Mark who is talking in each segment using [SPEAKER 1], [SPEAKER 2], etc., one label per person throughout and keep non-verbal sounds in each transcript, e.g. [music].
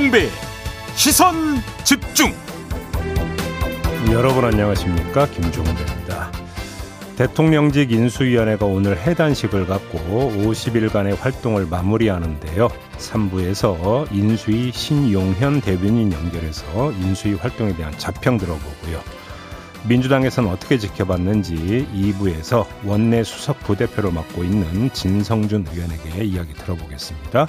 [SPEAKER 1] 김종배 시선 집중
[SPEAKER 2] 여러분 안녕하십니까 김종배입니다. 대통령직 인수위원회가 오늘 해단식을 갖고 50일간의 활동을 마무리하는데요. 3부에서 인수위 신용현 대변인 연결해서 인수위 활동에 대한 자평 들어보고요. 민주당에서는 어떻게 지켜봤는지 2부에서 원내 수석 부대표를 맡고 있는 진성준 의원에게 이야기 들어보겠습니다.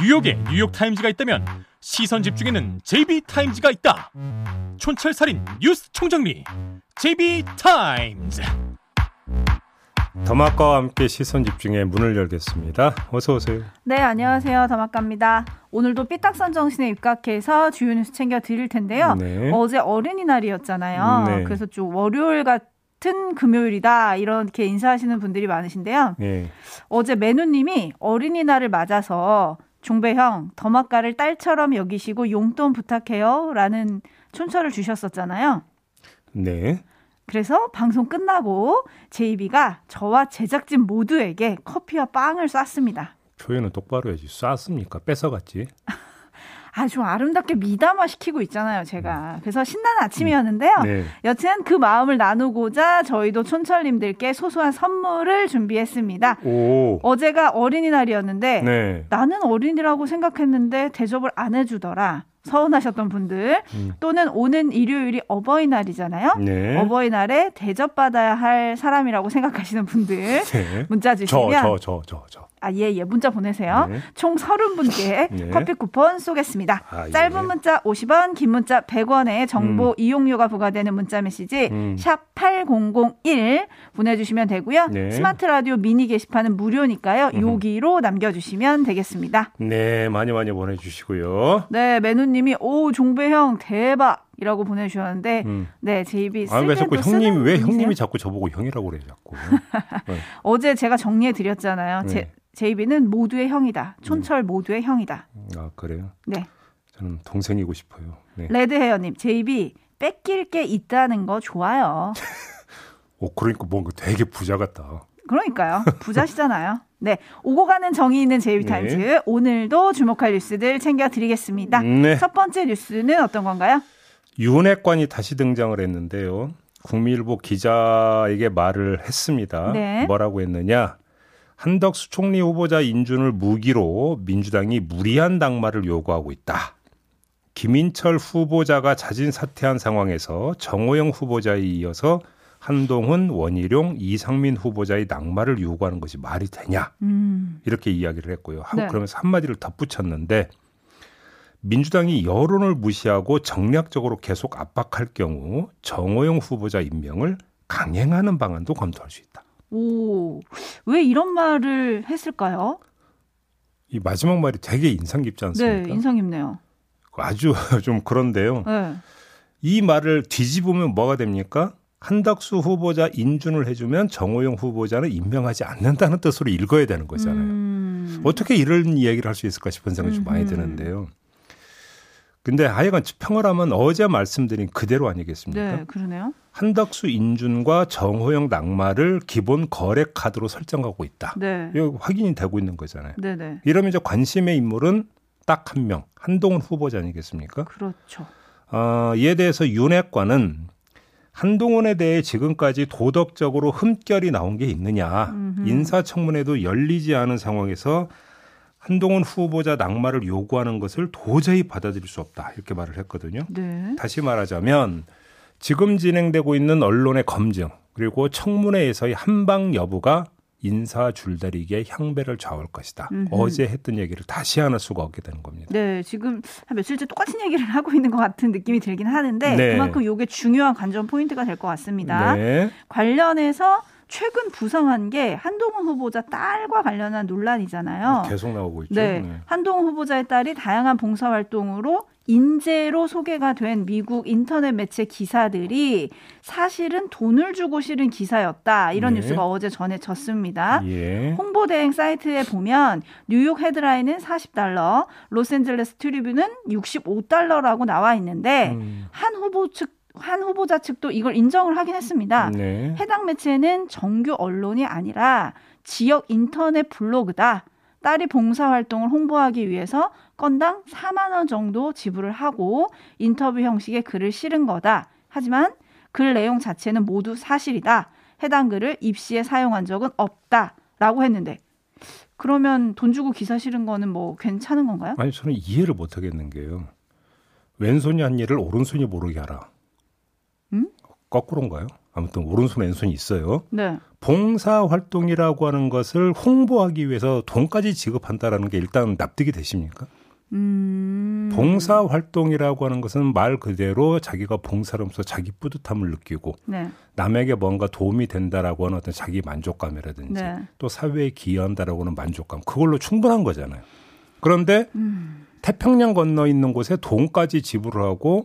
[SPEAKER 1] 뉴욕에 뉴욕타임즈가 있다면 시선 집중에는 JB타임즈가 있다 촌철살인 뉴스 총정리 JB타임즈
[SPEAKER 2] 더마카와 함께 시선 집중의 문을 열겠습니다. 어서 오세요.
[SPEAKER 3] 네, 안녕하세요. 더마카입니다. 오늘도 삐딱선 정신에 입각해서 주요 뉴스 챙겨 드릴 텐데요.
[SPEAKER 2] 네.
[SPEAKER 3] 어제 어린이날이었잖아요.
[SPEAKER 2] 네.
[SPEAKER 3] 그래서 좀 월요일 같은 금요일이다 이렇게 인사하시는 분들이 많으신데요.
[SPEAKER 2] 네.
[SPEAKER 3] 어제 매누님이 어린이날을 맞아서 종배형 더마카를 딸처럼 여기시고 용돈 부탁해요라는 촌철을 주셨었잖아요.
[SPEAKER 2] 네.
[SPEAKER 3] 그래서 방송 끝나고 제이비가 저와 제작진 모두에게 커피와 빵을 쐈습니다.
[SPEAKER 2] 표현은 똑바로 해야지. 쐈습니까? 뺏어갔지. [laughs]
[SPEAKER 3] 아주 아름답게 미담화 시키고 있잖아요, 제가. 그래서 신나는 아침이었는데요.
[SPEAKER 2] 네.
[SPEAKER 3] 여튼 그 마음을 나누고자 저희도 촌철님들께 소소한 선물을 준비했습니다.
[SPEAKER 2] 오.
[SPEAKER 3] 어제가 어린이날이었는데
[SPEAKER 2] 네.
[SPEAKER 3] 나는 어린이라고 생각했는데 대접을 안 해주더라. 서운하셨던 분들
[SPEAKER 2] 음.
[SPEAKER 3] 또는 오는 일요일이 어버이날이잖아요.
[SPEAKER 2] 네.
[SPEAKER 3] 어버이날에 대접받아야 할 사람이라고 생각하시는 분들 [laughs]
[SPEAKER 2] 네.
[SPEAKER 3] 문자
[SPEAKER 2] 저,
[SPEAKER 3] 주시면
[SPEAKER 2] 저, 저, 저, 저.
[SPEAKER 3] 아, 예, 예. 문자 보내세요.
[SPEAKER 2] 네.
[SPEAKER 3] 총 30분께
[SPEAKER 2] 네.
[SPEAKER 3] 커피 쿠폰 쏘겠습니다.
[SPEAKER 2] 아, 예.
[SPEAKER 3] 짧은 문자 50원, 긴 문자 100원의 정보
[SPEAKER 2] 음.
[SPEAKER 3] 이용료가 부과되는 문자 메시지
[SPEAKER 2] 음.
[SPEAKER 3] 샵8001 보내주시면 되고요.
[SPEAKER 2] 네.
[SPEAKER 3] 스마트 라디오 미니 게시판은 무료니까요. 여기로 남겨주시면 되겠습니다.
[SPEAKER 2] 네, 많이 많이 보내주시고요.
[SPEAKER 3] 네, 매누님이 오 종배형 대박 이라고 보내주셨는데
[SPEAKER 2] 음.
[SPEAKER 3] 네, 제이비
[SPEAKER 2] 아, 왜 자꾸 형님, 왜? 형님이 자꾸 저보고 형이라고 그래, 자꾸. [laughs] 네.
[SPEAKER 3] 어제 제가 정리해 드렸잖아요.
[SPEAKER 2] 네.
[SPEAKER 3] 제, JB는 모두의 형이다. 촌철 모두의 형이다.
[SPEAKER 2] 아, 그래요?
[SPEAKER 3] 네.
[SPEAKER 2] 저는 동생이고 싶어요. 네.
[SPEAKER 3] 레드헤어님, JB 뺏길 게 있다는 거 좋아요.
[SPEAKER 2] 오, [laughs] 그러니까 뭔가 되게 부자 같다.
[SPEAKER 3] 그러니까요. [laughs] 부자시잖아요. 네. 오고 가는 정이 있는 JB
[SPEAKER 2] 네.
[SPEAKER 3] Times. 오늘도 주목할 뉴스들 챙겨드리겠습니다.
[SPEAKER 2] 네.
[SPEAKER 3] 첫 번째 뉴스는 어떤 건가요?
[SPEAKER 2] 윤핵관이 다시 등장을 했는데요. 국민일보 기자에게 말을 했습니다.
[SPEAKER 3] 네.
[SPEAKER 2] 뭐라고 했느냐? 한덕수 총리 후보자 인준을 무기로 민주당이 무리한 낙마를 요구하고 있다. 김인철 후보자가 자진 사퇴한 상황에서 정호영 후보자에 이어서 한동훈, 원희룡, 이상민 후보자의 낙마를 요구하는 것이 말이 되냐?
[SPEAKER 3] 음.
[SPEAKER 2] 이렇게 이야기를 했고요.
[SPEAKER 3] 네.
[SPEAKER 2] 그러면서 한마디를 덧붙였는데 민주당이 여론을 무시하고 정략적으로 계속 압박할 경우 정호영 후보자 임명을 강행하는 방안도 검토할 수 있다.
[SPEAKER 3] 오, 왜 이런 말을 했을까요?
[SPEAKER 2] 이 마지막 말이 되게 인상 깊지 않습니까?
[SPEAKER 3] 네, 인상 깊네요.
[SPEAKER 2] 아주 [laughs] 좀 그런데요.
[SPEAKER 3] 네.
[SPEAKER 2] 이 말을 뒤집으면 뭐가 됩니까? 한덕수 후보자 인준을 해주면 정호영 후보자는 임명하지 않는다는 뜻으로 읽어야 되는 거잖아요.
[SPEAKER 3] 음.
[SPEAKER 2] 어떻게 이런 이야기를 할 수 있을까 싶은 생각이 좀 많이. 드는데요. 근데 하여간 평을 하면 어제 말씀드린 그대로 아니겠습니까?
[SPEAKER 3] 네, 그러네요.
[SPEAKER 2] 한덕수 인준과 정호영 낙마를 기본 거래 카드로 설정하고 있다.
[SPEAKER 3] 네.
[SPEAKER 2] 이거 확인이 되고 있는 거잖아요.
[SPEAKER 3] 네, 네.
[SPEAKER 2] 이러면 이제 관심의 인물은 딱 한 명, 한동훈 후보자 아니겠습니까?
[SPEAKER 3] 그렇죠.
[SPEAKER 2] 어, 이에 대해서 윤핵관은 한동훈에 대해 지금까지 도덕적으로 흠결이 나온 게 있느냐.
[SPEAKER 3] 음흠.
[SPEAKER 2] 인사청문회도 열리지 않은 상황에서 한동훈 후보자 낙마를 요구하는 것을 도저히 받아들일 수 없다. 이렇게 말을 했거든요.
[SPEAKER 3] 네.
[SPEAKER 2] 다시 말하자면 지금 진행되고 있는 언론의 검증 그리고 청문회에서의 한방 여부가 인사 줄다리기의 향배를 좌우할 것이다.
[SPEAKER 3] 음흠.
[SPEAKER 2] 어제 했던 얘기를 다시 안 할 수가 없게 되는 겁니다.
[SPEAKER 3] 네, 지금 한 며칠째 똑같은 얘기를 [laughs] 하고 있는 것 같은 느낌이 들긴 하는데
[SPEAKER 2] 네.
[SPEAKER 3] 그만큼 이게 중요한 관전 포인트가 될 것 같습니다.
[SPEAKER 2] 네.
[SPEAKER 3] 관련해서 최근 부상한 게 한동훈 후보자 딸과 관련한 논란이잖아요.
[SPEAKER 2] 계속 나오고 있죠.
[SPEAKER 3] 네.
[SPEAKER 2] 네.
[SPEAKER 3] 한동훈 후보자의 딸이 다양한 봉사활동으로 인재로 소개가 된 미국 인터넷 매체 기사들이 사실은 돈을 주고 실은 기사였다. 이런
[SPEAKER 2] 네.
[SPEAKER 3] 뉴스가 어제 전해졌습니다.
[SPEAKER 2] 예.
[SPEAKER 3] 홍보 대행 사이트에 보면 뉴욕 헤드라인은 40달러, 로스앤젤레스 트리뷴은 65달러라고 나와 있는데
[SPEAKER 2] 음,
[SPEAKER 3] 한 후보 측한 후보자 측도 이걸 인정을 하긴 했습니다.
[SPEAKER 2] 네.
[SPEAKER 3] 해당 매체는 정규 언론이 아니라 지역 인터넷 블로그다. 딸이 봉사활동을 홍보하기 위해서 건당 4만 원 정도 지불을 하고 인터뷰 형식의 글을 실은 거다. 하지만 글 내용 자체는 모두 사실이다. 해당 글을 입시에 사용한 적은 없다. 라고 했는데 그러면 돈 주고 기사 실은 거는 뭐 괜찮은 건가요?
[SPEAKER 2] 아니 저는 이해를 못 하겠는 게요. 왼손이 한 일을 오른손이 모르게 하라.
[SPEAKER 3] 음?
[SPEAKER 2] 거꾸로인가요? 아무튼 오른손 왼손이 있어요.
[SPEAKER 3] 네.
[SPEAKER 2] 봉사 활동이라고 하는 것을 홍보하기 위해서 돈까지 지급한다라는 게 일단 납득이 되십니까?
[SPEAKER 3] 음.
[SPEAKER 2] 봉사 활동이라고 하는 것은 말 그대로 자기가 봉사를 하면서 자기 뿌듯함을 느끼고
[SPEAKER 3] 네.
[SPEAKER 2] 남에게 뭔가 도움이 된다라고 하는 어떤 자기 만족감이라든지
[SPEAKER 3] 네.
[SPEAKER 2] 또 사회에 기여한다라고 하는 만족감 그걸로 충분한 거잖아요. 그런데
[SPEAKER 3] 음.
[SPEAKER 2] 태평양 건너 있는 곳에 돈까지 지불을 하고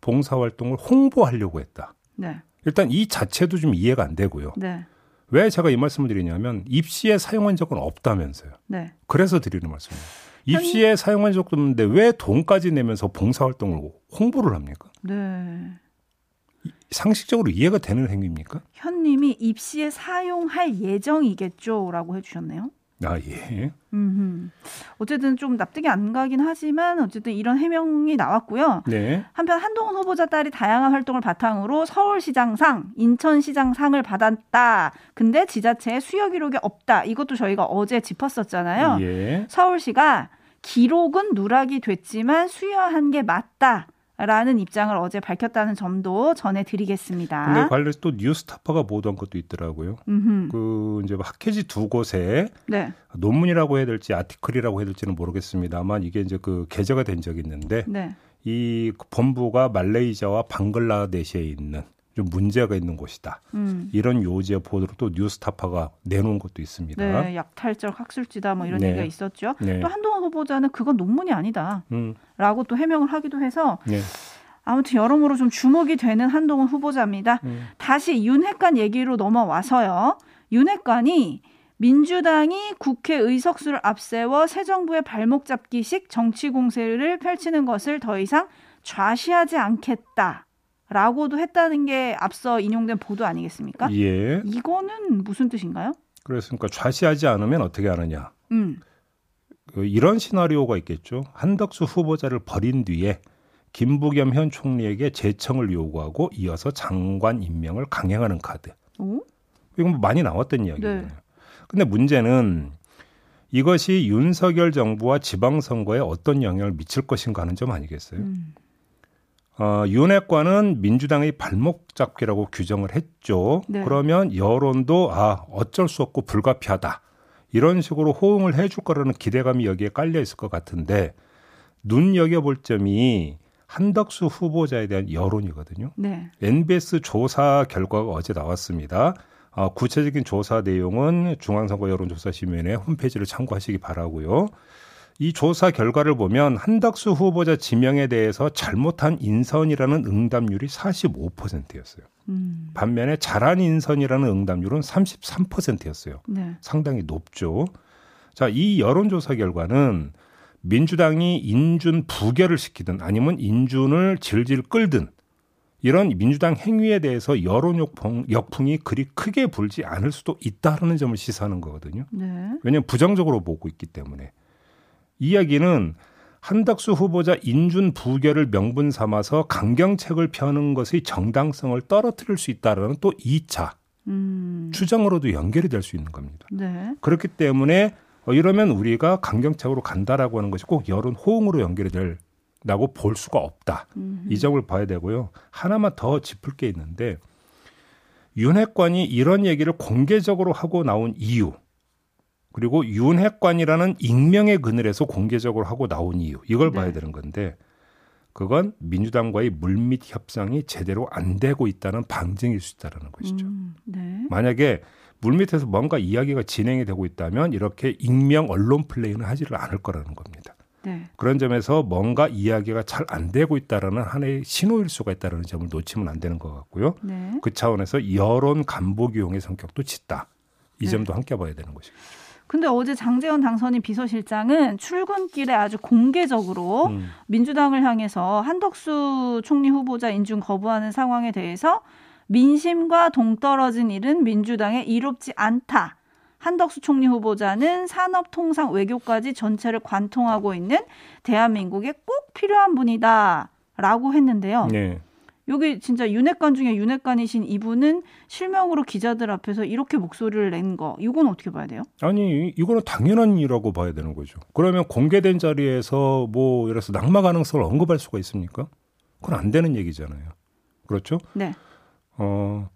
[SPEAKER 2] 봉사 활동을 홍보하려고 했다.
[SPEAKER 3] 네.
[SPEAKER 2] 일단 이 자체도 좀 이해가 안 되고요.
[SPEAKER 3] 네.
[SPEAKER 2] 왜 제가 이 말씀을 드리냐면 입시에 사용한 적은 없다면서요.
[SPEAKER 3] 네.
[SPEAKER 2] 그래서 드리는 말씀이에요. 입시에 사용한 적도 없는데 왜 돈까지 내면서 봉사활동을 홍보를 합니까?
[SPEAKER 3] 네.
[SPEAKER 2] 상식적으로 이해가 되는 행위입니까?
[SPEAKER 3] 현님이 입시에 사용할 예정이겠죠라고 해주셨네요.
[SPEAKER 2] 아 예.
[SPEAKER 3] 음, 어쨌든 좀 납득이 안 가긴 하지만 어쨌든 이런 해명이 나왔고요.
[SPEAKER 2] 네.
[SPEAKER 3] 한편 한동훈 후보자 딸이 다양한 활동을 바탕으로 서울시장상, 인천시장상을 받았다. 근데 지자체에 수여 기록이 없다. 이것도 저희가 어제 짚었었잖아요.
[SPEAKER 2] 예.
[SPEAKER 3] 서울시가 기록은 누락이 됐지만 수여한 게 맞다. 라는 입장을 어제 밝혔다는 점도 전해드리겠습니다.
[SPEAKER 2] 근데 관련해서 또 뉴스타파가 보도한 것도 있더라고요.
[SPEAKER 3] 음흠.
[SPEAKER 2] 그 이제 학회지 두 곳에
[SPEAKER 3] 네,
[SPEAKER 2] 논문이라고 해야 될지 아티클이라고 해야 될지는 모르겠습니다만 이게 이제 그 게재가 된 적이 있는데
[SPEAKER 3] 네.
[SPEAKER 2] 이 본부가 말레이시아와 방글라데시에 있는 좀 문제가 있는 곳이다.
[SPEAKER 3] 음.
[SPEAKER 2] 이런 요지의 보도를 또 뉴스타파가 내놓은 것도 있습니다.
[SPEAKER 3] 네, 약탈적 학술지다 뭐 이런
[SPEAKER 2] 네.
[SPEAKER 3] 얘기가 있었죠.
[SPEAKER 2] 네.
[SPEAKER 3] 또 한동훈 후보자는 그건 논문이 아니다라고
[SPEAKER 2] 음,
[SPEAKER 3] 또 해명을 하기도 해서
[SPEAKER 2] 네.
[SPEAKER 3] 아무튼 여러모로 좀 주목이 되는 한동훈 후보자입니다.
[SPEAKER 2] 음.
[SPEAKER 3] 다시 윤핵관 얘기로 넘어와서요. 윤핵관이 민주당이 국회 의석수를 앞세워 새 정부의 발목 잡기식 정치 공세를 펼치는 것을 더 이상 좌시하지 않겠다. 라고도 했다는 게 앞서 인용된 보도 아니겠습니까?
[SPEAKER 2] 예.
[SPEAKER 3] 이거는 무슨 뜻인가요?
[SPEAKER 2] 그렇습니까? 좌시하지 않으면 어떻게 하느냐?
[SPEAKER 3] 음.
[SPEAKER 2] 그 이런 시나리오가 있겠죠. 한덕수 후보자를 버린 뒤에 김부겸 현 총리에게 재청을 요구하고 이어서 장관 임명을 강행하는 카드.
[SPEAKER 3] 오?
[SPEAKER 2] 이건 뭐 많이 나왔던 이야기예요.
[SPEAKER 3] 네.
[SPEAKER 2] 근데 문제는 이것이 윤석열 정부와 지방선거에 어떤 영향을 미칠 것인가 하는 점 아니겠어요?
[SPEAKER 3] 음.
[SPEAKER 2] 어, 윤핵관은 민주당의 발목 잡기라고 규정을 했죠.
[SPEAKER 3] 네.
[SPEAKER 2] 그러면 여론도 아 어쩔 수 없고 불가피하다 이런 식으로 호응을 해줄 거라는 기대감이 여기에 깔려 있을 것 같은데 눈 여겨볼 점이 한덕수 후보자에 대한 여론이거든요.
[SPEAKER 3] 네.
[SPEAKER 2] NBS 조사 결과가 어제 나왔습니다. 어, 구체적인 조사 내용은 중앙선거 여론조사심의회 홈페이지를 참고하시기 바라고요. 이 조사 결과를 보면 한덕수 후보자 지명에 대해서 잘못한 인선이라는 응답률이 45%였어요.
[SPEAKER 3] 음.
[SPEAKER 2] 반면에 잘한 인선이라는 응답률은 33%였어요.
[SPEAKER 3] 네.
[SPEAKER 2] 상당히 높죠. 자, 이 여론조사 결과는 민주당이 인준 부결을 시키든 아니면 인준을 질질 끌든 이런 민주당 행위에 대해서 여론 역풍, 역풍이 그리 크게 불지 않을 수도 있다라는 점을 시사하는 거거든요.
[SPEAKER 3] 네.
[SPEAKER 2] 왜냐하면 부정적으로 보고 있기 때문에. 이 이야기는 한덕수 후보자 인준 부결을 명분 삼아서 강경책을 펴는 것의 정당성을 떨어뜨릴 수 있다라는 또 2차
[SPEAKER 3] 음.
[SPEAKER 2] 추정으로도 연결이 될 수 있는 겁니다.
[SPEAKER 3] 네.
[SPEAKER 2] 그렇기 때문에 어, 이러면 우리가 강경책으로 간다라고 하는 것이 꼭 여론 호응으로 연결이 될 라고 볼 수가 없다.
[SPEAKER 3] 음.
[SPEAKER 2] 이 점을 봐야 되고요. 하나만 더 짚을 게 있는데 윤핵관이 이런 얘기를 공개적으로 하고 나온 이유 그리고 윤핵관이라는 익명의 그늘에서 공개적으로 하고 나온 이유 이걸
[SPEAKER 3] 네.
[SPEAKER 2] 봐야 되는 건데 그건 민주당과의 물밑 협상이 제대로 안 되고 있다는 방증일 수 있다는 것이죠.
[SPEAKER 3] 음, 네.
[SPEAKER 2] 만약에 물밑에서 뭔가 이야기가 진행이 되고 있다면 이렇게 익명 언론 플레이는 하지를 않을 거라는 겁니다.
[SPEAKER 3] 네.
[SPEAKER 2] 그런 점에서 뭔가 이야기가 잘 안 되고 있다라는 하나의 신호일 수가 있다는 점을 놓치면 안 되는 것 같고요.
[SPEAKER 3] 네.
[SPEAKER 2] 그 차원에서 여론 간보기용의 성격도 짙다. 이
[SPEAKER 3] 네.
[SPEAKER 2] 점도 함께 봐야 되는 것이죠.
[SPEAKER 3] 근데 어제 장재원 당선인 비서실장은 출근길에 아주 공개적으로
[SPEAKER 2] 음.
[SPEAKER 3] 민주당을 향해서 한덕수 총리 후보자 인준 거부하는 상황에 대해서 민심과 동떨어진 일은 민주당에 이롭지 않다. 한덕수 총리 후보자는 산업통상 외교까지 전체를 관통하고 있는 대한민국에 꼭 필요한 분이다. 라고 했는데요.
[SPEAKER 2] 네.
[SPEAKER 3] 여기 진짜 윤핵관 중에 윤핵관이신 이분은 실명으로 기자들 앞에서 이렇게 목소리를 낸 거, 이건 어떻게 봐야 돼요?
[SPEAKER 2] 아니 이거는 당연한 일이라고 봐야 되는 거죠. 그러면 공개된 자리에서 뭐 예를 들어서 낙마 가능성을 언급할 수가 있습니까? 그건 안 되는 얘기잖아요. 그렇죠?
[SPEAKER 3] 네.
[SPEAKER 2] 어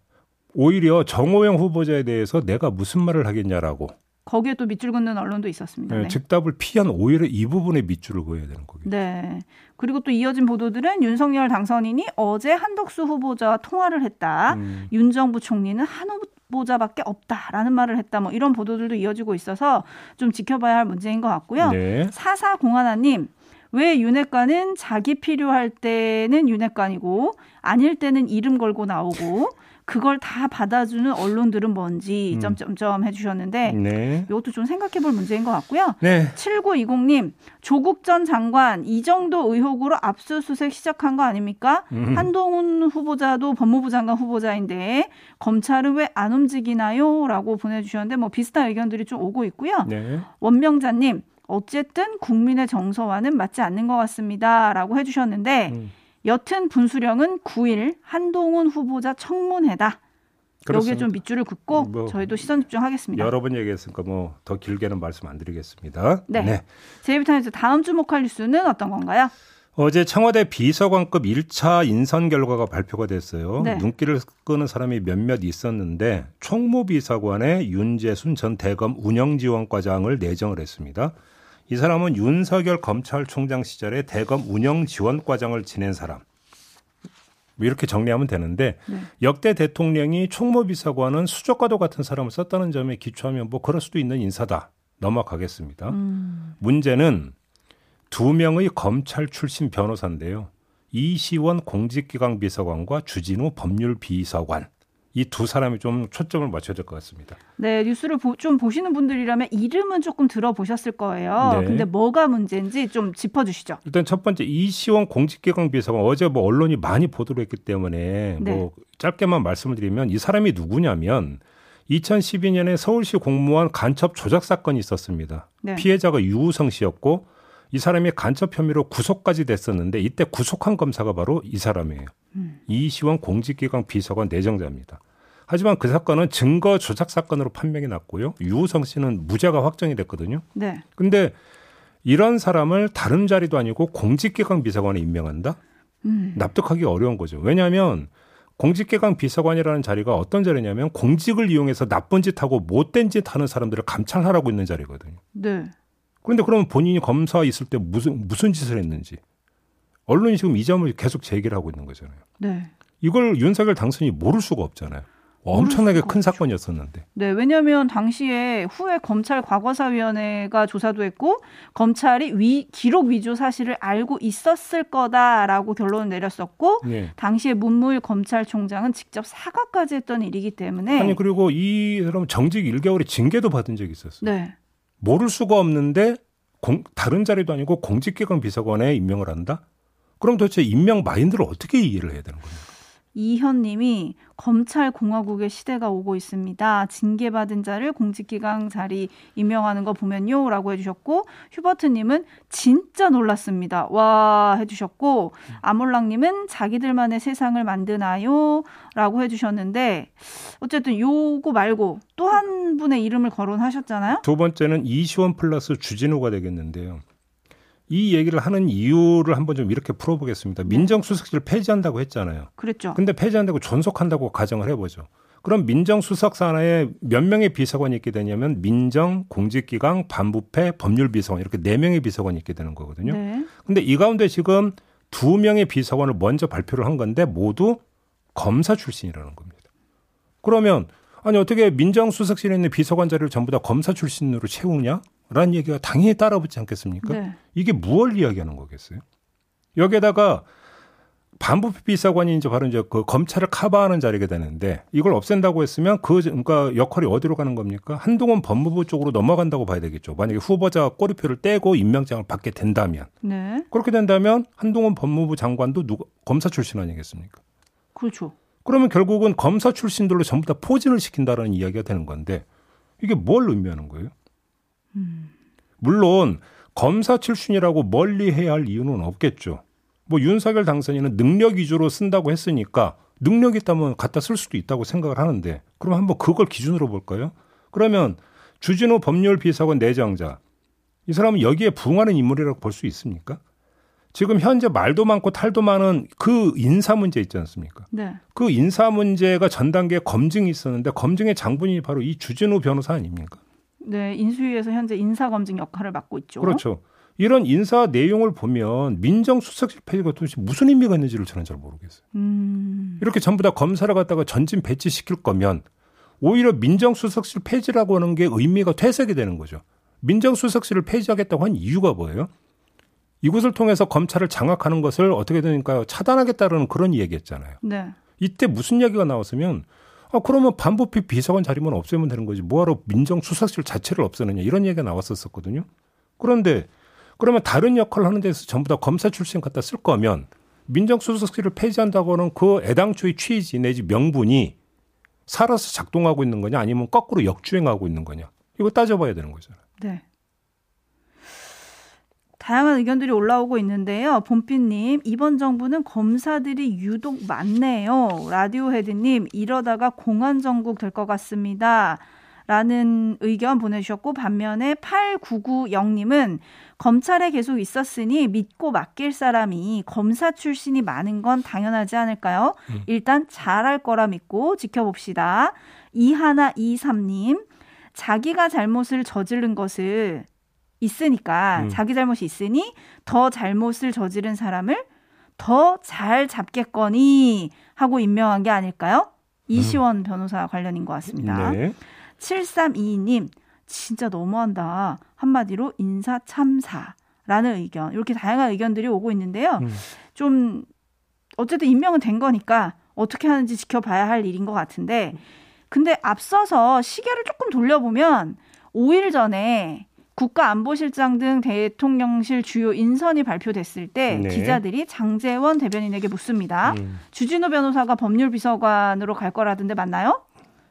[SPEAKER 2] 오히려 정호영 후보자에 대해서 내가 무슨 말을 하겠냐라고
[SPEAKER 3] 거기에 또 밑줄 긋는 언론도 있었습니다.
[SPEAKER 2] 예,
[SPEAKER 3] 네.
[SPEAKER 2] 즉답을 피한 오히려 이 부분에 밑줄을 그어야 되는 거겠죠.
[SPEAKER 3] 네. 그리고 또 이어진 보도들은 윤석열 당선인이 어제 한덕수 후보자와 통화를 했다.
[SPEAKER 2] 음,
[SPEAKER 3] 윤 정부 총리는 한 후보자밖에 없다라는 말을 했다. 뭐 이런 보도들도 이어지고 있어서 좀 지켜봐야 할 문제인 것 같고요.
[SPEAKER 2] 네.
[SPEAKER 3] 사사공하나님 왜 윤핵관은 자기 필요할 때는 윤핵관이고 아닐 때는 이름 걸고 나오고 그걸 다 받아주는 언론들은 뭔지
[SPEAKER 2] 음.
[SPEAKER 3] 점점점 해주셨는데
[SPEAKER 2] 네.
[SPEAKER 3] 이것도 좀 생각해볼 문제인 것 같고요.
[SPEAKER 2] 네.
[SPEAKER 3] 7920님, 조국 전 장관 이 정도 의혹으로 압수수색 시작한 거 아닙니까?
[SPEAKER 2] 음.
[SPEAKER 3] 한동훈 후보자도 법무부 장관 후보자인데 검찰은 왜 안 움직이나요? 라고 보내주셨는데 뭐 비슷한 의견들이 좀 오고 있고요.
[SPEAKER 2] 네.
[SPEAKER 3] 원명자님, 어쨌든 국민의 정서와는 맞지 않는 것 같습니다. 라고 해주셨는데
[SPEAKER 2] 음.
[SPEAKER 3] 여튼 분수령은 9일 한동훈 후보자 청문회다. 여기에
[SPEAKER 2] 그렇습니다.
[SPEAKER 3] 좀 밑줄을 긋고
[SPEAKER 2] 뭐
[SPEAKER 3] 저희도 시선 집중하겠습니다.
[SPEAKER 2] 여러 번 얘기했으니까 뭐 더 길게는 말씀 안 드리겠습니다.
[SPEAKER 3] 네. 제이비타임즈 다음 주목할 뉴스는 어떤 건가요?
[SPEAKER 2] 어제 청와대 비서관급 1차 인선 결과가 발표가 됐어요.
[SPEAKER 3] 네.
[SPEAKER 2] 눈길을 끄는 사람이 몇몇 있었는데 총무비서관에 윤재순 전 대검 운영지원과장을 내정을 했습니다. 이 사람은 윤석열 검찰총장 시절에 대검 운영 지원 과장을 지낸 사람. 뭐 이렇게 정리하면 되는데
[SPEAKER 3] 네.
[SPEAKER 2] 역대 대통령이 총무비서관은 수족과도 같은 사람을 썼다는 점에 기초하면 뭐 그럴 수도 있는 인사다. 넘어가겠습니다.
[SPEAKER 3] 음,
[SPEAKER 2] 문제는 두 명의 검찰 출신 변호사인데요. 이시원 공직기강 비서관과 주진우 법률 비서관. 이 두 사람이 좀 초점을 맞춰야 될 것 같습니다.
[SPEAKER 3] 네, 뉴스를 보- 좀 보시는 분들이라면 이름은 조금 들어보셨을 거예요.
[SPEAKER 2] 네.
[SPEAKER 3] 근데 뭐가 문제인지 좀 짚어주시죠.
[SPEAKER 2] 일단 첫 번째 이시원 공직기강 비서관 어제 뭐 언론이 많이 보도를 했기 때문에
[SPEAKER 3] 네.
[SPEAKER 2] 뭐 짧게만 말씀을 드리면 이 사람이 누구냐면 2012년에 서울시 공무원 간첩 조작 사건이 있었습니다.
[SPEAKER 3] 네.
[SPEAKER 2] 피해자가 유우성 씨였고 이 사람이 간첩 혐의로 구속까지 됐었는데 이때 구속한 검사가 바로 이 사람이에요.
[SPEAKER 3] 음.
[SPEAKER 2] 이시원 공직기강 비서관 내정자입니다. 하지만 그 사건은 증거 조작 사건으로 판명이 났고요. 유우성 씨는 무죄가 확정이 됐거든요.
[SPEAKER 3] 네.
[SPEAKER 2] 근데 이런 사람을 다른 자리도 아니고 공직기강 비서관에 임명한다?
[SPEAKER 3] 음,
[SPEAKER 2] 납득하기 어려운 거죠. 왜냐하면 공직기강 비서관이라는 자리가 어떤 자리냐면 공직을 이용해서 나쁜 짓 하고 못된 짓 하는 사람들을 감찰하라고 있는 자리거든요.
[SPEAKER 3] 네.
[SPEAKER 2] 그런데 그러면 본인이 검사 있을 때 무슨 무슨 짓을 했는지 언론이 지금 이 점을 계속 제기를 하고 있는 거잖아요.
[SPEAKER 3] 네.
[SPEAKER 2] 이걸 윤석열 당선이 모를 수가 없잖아요. 엄청나게 큰
[SPEAKER 3] 없죠.
[SPEAKER 2] 사건이었었는데.
[SPEAKER 3] 네, 왜냐하면 당시에 후에 검찰 과거사위원회가 조사도 했고 검찰이 위 기록 위조 사실을 알고 있었을 거다라고 결론을 내렸었고
[SPEAKER 2] 네.
[SPEAKER 3] 당시에 문무일 검찰총장은 직접 사과까지 했던 일이기 때문에
[SPEAKER 2] 아니 그리고 이 사람 정직 1개월의 징계도 받은 적이 있었어요.
[SPEAKER 3] 네.
[SPEAKER 2] 모를 수가 없는데 공- 다른 자리도 아니고 공직기관 비서관에 임명을 한다? 그럼 도대체 임명 마인드를 어떻게 이해를 해야 되는 겁니까?
[SPEAKER 3] 이현님이 검찰 공화국의 시대가 오고 있습니다. 징계받은 자를 공직기강 자리 임명하는 거 보면요라고 해주셨고 휴버트님은 진짜 놀랐습니다. 와 해주셨고 아몰랑님은 자기들만의 세상을 만드나요라고 해주셨는데 어쨌든 요거 말고 또 한 분의 이름을 거론하셨잖아요.
[SPEAKER 2] 두 번째는 이시원 플러스 주진우가 되겠는데요. 이 얘기를 하는 이유를 한번 좀 이렇게 풀어보겠습니다. 민정수석실 폐지한다고 했잖아요.
[SPEAKER 3] 그랬죠.
[SPEAKER 2] 근데 폐지한다고 존속한다고 가정을 해보죠. 그럼 민정수석 산하에 몇 명의 비서관이 있게 되냐면 민정, 공직기강, 반부패, 법률비서관 이렇게 네 명의 비서관이 있게 되는 거거든요.
[SPEAKER 3] 네.
[SPEAKER 2] 근데 이 가운데 지금 두 명의 비서관을 먼저 발표를 한 건데 모두 검사 출신이라는 겁니다. 그러면 아니 어떻게 민정수석실에 있는 비서관 자리를 전부 다 검사 출신으로 채우냐? 라는 얘기가 당연히 따라붙지 않겠습니까?
[SPEAKER 3] 네.
[SPEAKER 2] 이게 무엇을 이야기하는 거겠어요? 여기에다가 반부패 비서관이 이제 바로 이제 그 검찰을 커버하는 자리가 되는데 이걸 없앤다고 했으면 그 그러니까 역할이 어디로 가는 겁니까? 한동훈 법무부 쪽으로 넘어간다고 봐야 되겠죠. 만약에 후보자가 꼬리표를 떼고 임명장을 받게 된다면
[SPEAKER 3] 네.
[SPEAKER 2] 그렇게 된다면 한동훈 법무부 장관도 누가 검사 출신 아니겠습니까?
[SPEAKER 3] 그렇죠.
[SPEAKER 2] 그러면 결국은 검사 출신들로 전부 다 포진을 시킨다라는 이야기가 되는 건데 이게 뭘 의미하는 거예요? 물론 검사 출신이라고 멀리 해야 할 이유는 없겠죠. 뭐 윤석열 당선인은 능력 위주로 쓴다고 했으니까 능력 있다면 갖다 쓸 수도 있다고 생각을 하는데 그럼 한번 그걸 기준으로 볼까요? 그러면 주진우 법률 비서관 내정자 이 사람은 여기에 부응하는 인물이라고 볼 수 있습니까? 지금 현재 말도 많고 탈도 많은 그 인사 문제 있지 않습니까?
[SPEAKER 3] 네.
[SPEAKER 2] 그 인사 문제가 전 단계 검증이 있었는데 검증의 장본인이 바로 이 주진우 변호사 아닙니까?
[SPEAKER 3] 네, 인수위에서 현재 인사 검증 역할을 맡고 있죠.
[SPEAKER 2] 그렇죠. 이런 인사 내용을 보면 민정수석실 폐지가 도대체 무슨 의미가 있는지를 저는 잘 모르겠어요.
[SPEAKER 3] 음.
[SPEAKER 2] 이렇게 전부 다 검사를 갖다가 전진 배치시킬 거면 오히려 민정수석실 폐지라고 하는 게 의미가 퇴색이 되는 거죠. 민정수석실을 폐지하겠다고 한 이유가 뭐예요? 이곳을 통해서 검찰을 장악하는 것을 어떻게 되니까요? 차단하겠다는 그런 얘기했잖아요.
[SPEAKER 3] 네.
[SPEAKER 2] 이때 무슨 얘기가 나왔으면 아 그러면 반부패 비서관 자리만 없애면 되는 거지 뭐하러 민정수석실 자체를 없애느냐 이런 얘기가 나왔었었거든요. 그런데 그러면 다른 역할을 하는 데서 전부 다 검사 출신 갖다 쓸 거면 민정수석실을 폐지한다고 하는 그 애당초의 취지 내지 명분이 살아서 작동하고 있는 거냐 아니면 거꾸로 역주행하고 있는 거냐 이거 따져봐야 되는 거잖아요.
[SPEAKER 3] 네. 다양한 의견들이 올라오고 있는데요. 봄빛님, 이번 정부는 검사들이 유독 많네요. 라디오 헤드님, 이러다가 공안정국 될 것 같습니다. 라는 의견 보내주셨고, 반면에 8990님은 검찰에 계속 있었으니 믿고 맡길 사람이 검사 출신이 많은 건 당연하지 않을까요? 일단 잘할 거라 믿고 지켜봅시다. 이하나 이삼님, 자기가 잘못을 저지른 것을 있으니까
[SPEAKER 2] 음.
[SPEAKER 3] 자기 잘못이 있으니 더 잘못을 저지른 사람을 더 잘 잡겠거니 하고 임명한 게 아닐까요? 이시원 변호사 관련인 것 같습니다.
[SPEAKER 2] 네.
[SPEAKER 3] 7322님, 진짜 너무한다. 한마디로 인사 참사라는 의견. 이렇게 다양한 의견들이 오고 있는데요.
[SPEAKER 2] 음.
[SPEAKER 3] 좀, 어쨌든 임명은 된 거니까 어떻게 하는지 지켜봐야 할 일인 것 같은데, 근데 앞서서 시계를 조금 돌려보면 5일 전에 국가안보실장 등 대통령실 주요 인선이 발표됐을 때
[SPEAKER 2] 네.
[SPEAKER 3] 기자들이 장재원 대변인에게 묻습니다.
[SPEAKER 2] 음.
[SPEAKER 3] 주진우 변호사가 법률비서관으로 갈 거라던데 맞나요?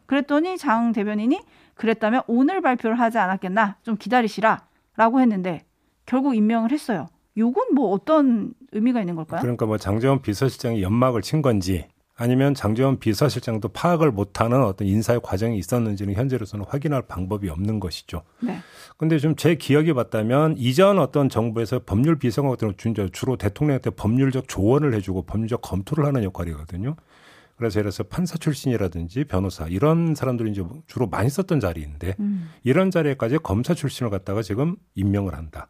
[SPEAKER 3] 그랬더니 장 대변인이 그랬다면 오늘 발표를 하지 않았겠나? 좀 기다리시라. 라고 했는데 결국 임명을 했어요. 요건 뭐 어떤 의미가 있는 걸까요?
[SPEAKER 2] 그러니까 뭐 장재원 비서실장이 연막을 친 건지 아니면 장재원 비서실장도 파악을 못하는 어떤 인사의 과정이 있었는지는 현재로서는 확인할 방법이 없는 것이죠.
[SPEAKER 3] 네.
[SPEAKER 2] 근데 좀 제 기억이 맞다면 이전 어떤 정부에서 법률 비서관 같은 경우 주로 대통령한테 법률적 조언을 해주고 법률적 검토를 하는 역할이거든요. 그래서 예를 들어서 판사 출신이라든지 변호사 이런 사람들이 이제 주로 많이 썼던 자리인데
[SPEAKER 3] 음.
[SPEAKER 2] 이런 자리에까지 검사 출신을 갖다가 지금 임명을 한다.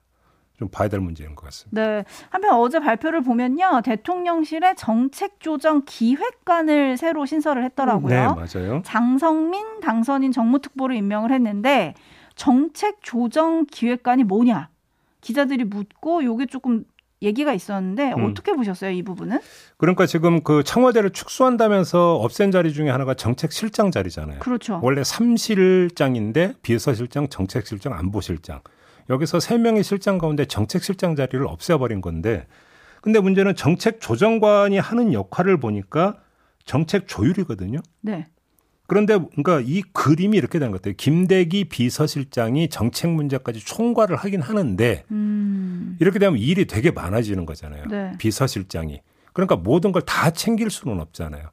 [SPEAKER 2] 좀 봐야 될 문제인 것 같습니다.
[SPEAKER 3] 네. 한편 어제 발표를 보면요. 대통령실에 정책조정 기획관을 새로 신설을 했더라고요.
[SPEAKER 2] 네, 맞아요.
[SPEAKER 3] 장성민 당선인 정무특보를 임명을 했는데 정책 조정 기획관이 뭐냐 기자들이 묻고 요게 조금 얘기가 있었는데
[SPEAKER 2] 음.
[SPEAKER 3] 어떻게 보셨어요 이 부분은?
[SPEAKER 2] 그러니까 지금 그 청와대를 축소한다면서 없앤 자리 중에 하나가 정책실장 자리잖아요.
[SPEAKER 3] 그렇죠.
[SPEAKER 2] 원래 3실장인데 비서실장, 정책실장, 안보실장. 여기서 세 명의 실장 가운데 정책실장 자리를 없애버린 건데 근데 문제는 정책 조정관이 하는 역할을 보니까 정책 조율이거든요.
[SPEAKER 3] 네.
[SPEAKER 2] 그런데 그러니까 이 그림이 이렇게 되는 것 같아요. 김대기 비서실장이 정책 문제까지 총괄을 하긴 하는데
[SPEAKER 3] 음.
[SPEAKER 2] 이렇게 되면 일이 되게 많아지는 거잖아요.
[SPEAKER 3] 네.
[SPEAKER 2] 비서실장이. 그러니까 모든 걸 다 챙길 수는 없잖아요.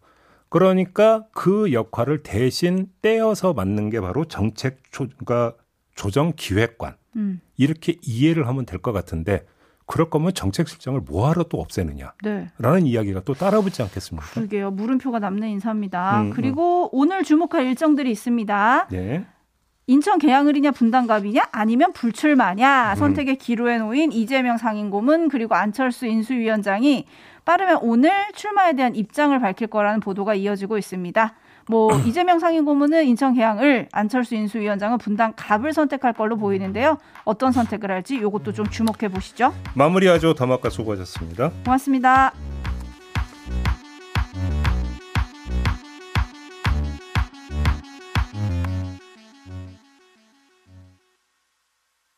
[SPEAKER 2] 그러니까 그 역할을 대신 떼어서 맡는 게 바로 정책 조, 그러니까 조정 기획관.
[SPEAKER 3] 음.
[SPEAKER 2] 이렇게 이해를 하면 될 것 같은데 그럴 거면 정책 실장을 뭐하러 또 없애느냐.
[SPEAKER 3] 네.
[SPEAKER 2] 라는 이야기가 또 따라붙지 않겠습니까?
[SPEAKER 3] 그러게요. 물음표가 남는 인사입니다.
[SPEAKER 2] 음,
[SPEAKER 3] 그리고 오늘 주목할 일정들이 있습니다.
[SPEAKER 2] 네.
[SPEAKER 3] 인천 계양을이냐 분당갑이냐 아니면 불출마냐 선택의 기로에 놓인 이재명 상임고문 그리고 안철수 인수위원장이 빠르면 오늘 출마에 대한 입장을 밝힐 거라는 보도가 이어지고 있습니다. 뭐 [clears throat] 이재명 상임고문은 인천 계양을 안철수 인수위원장은 분당 갑을 선택할 걸로 보이는데요. 어떤 선택을 할지 이것도 좀 주목해 보시죠.
[SPEAKER 2] 마무리하죠. 더마카 수고하셨습니다.
[SPEAKER 3] 고맙습니다.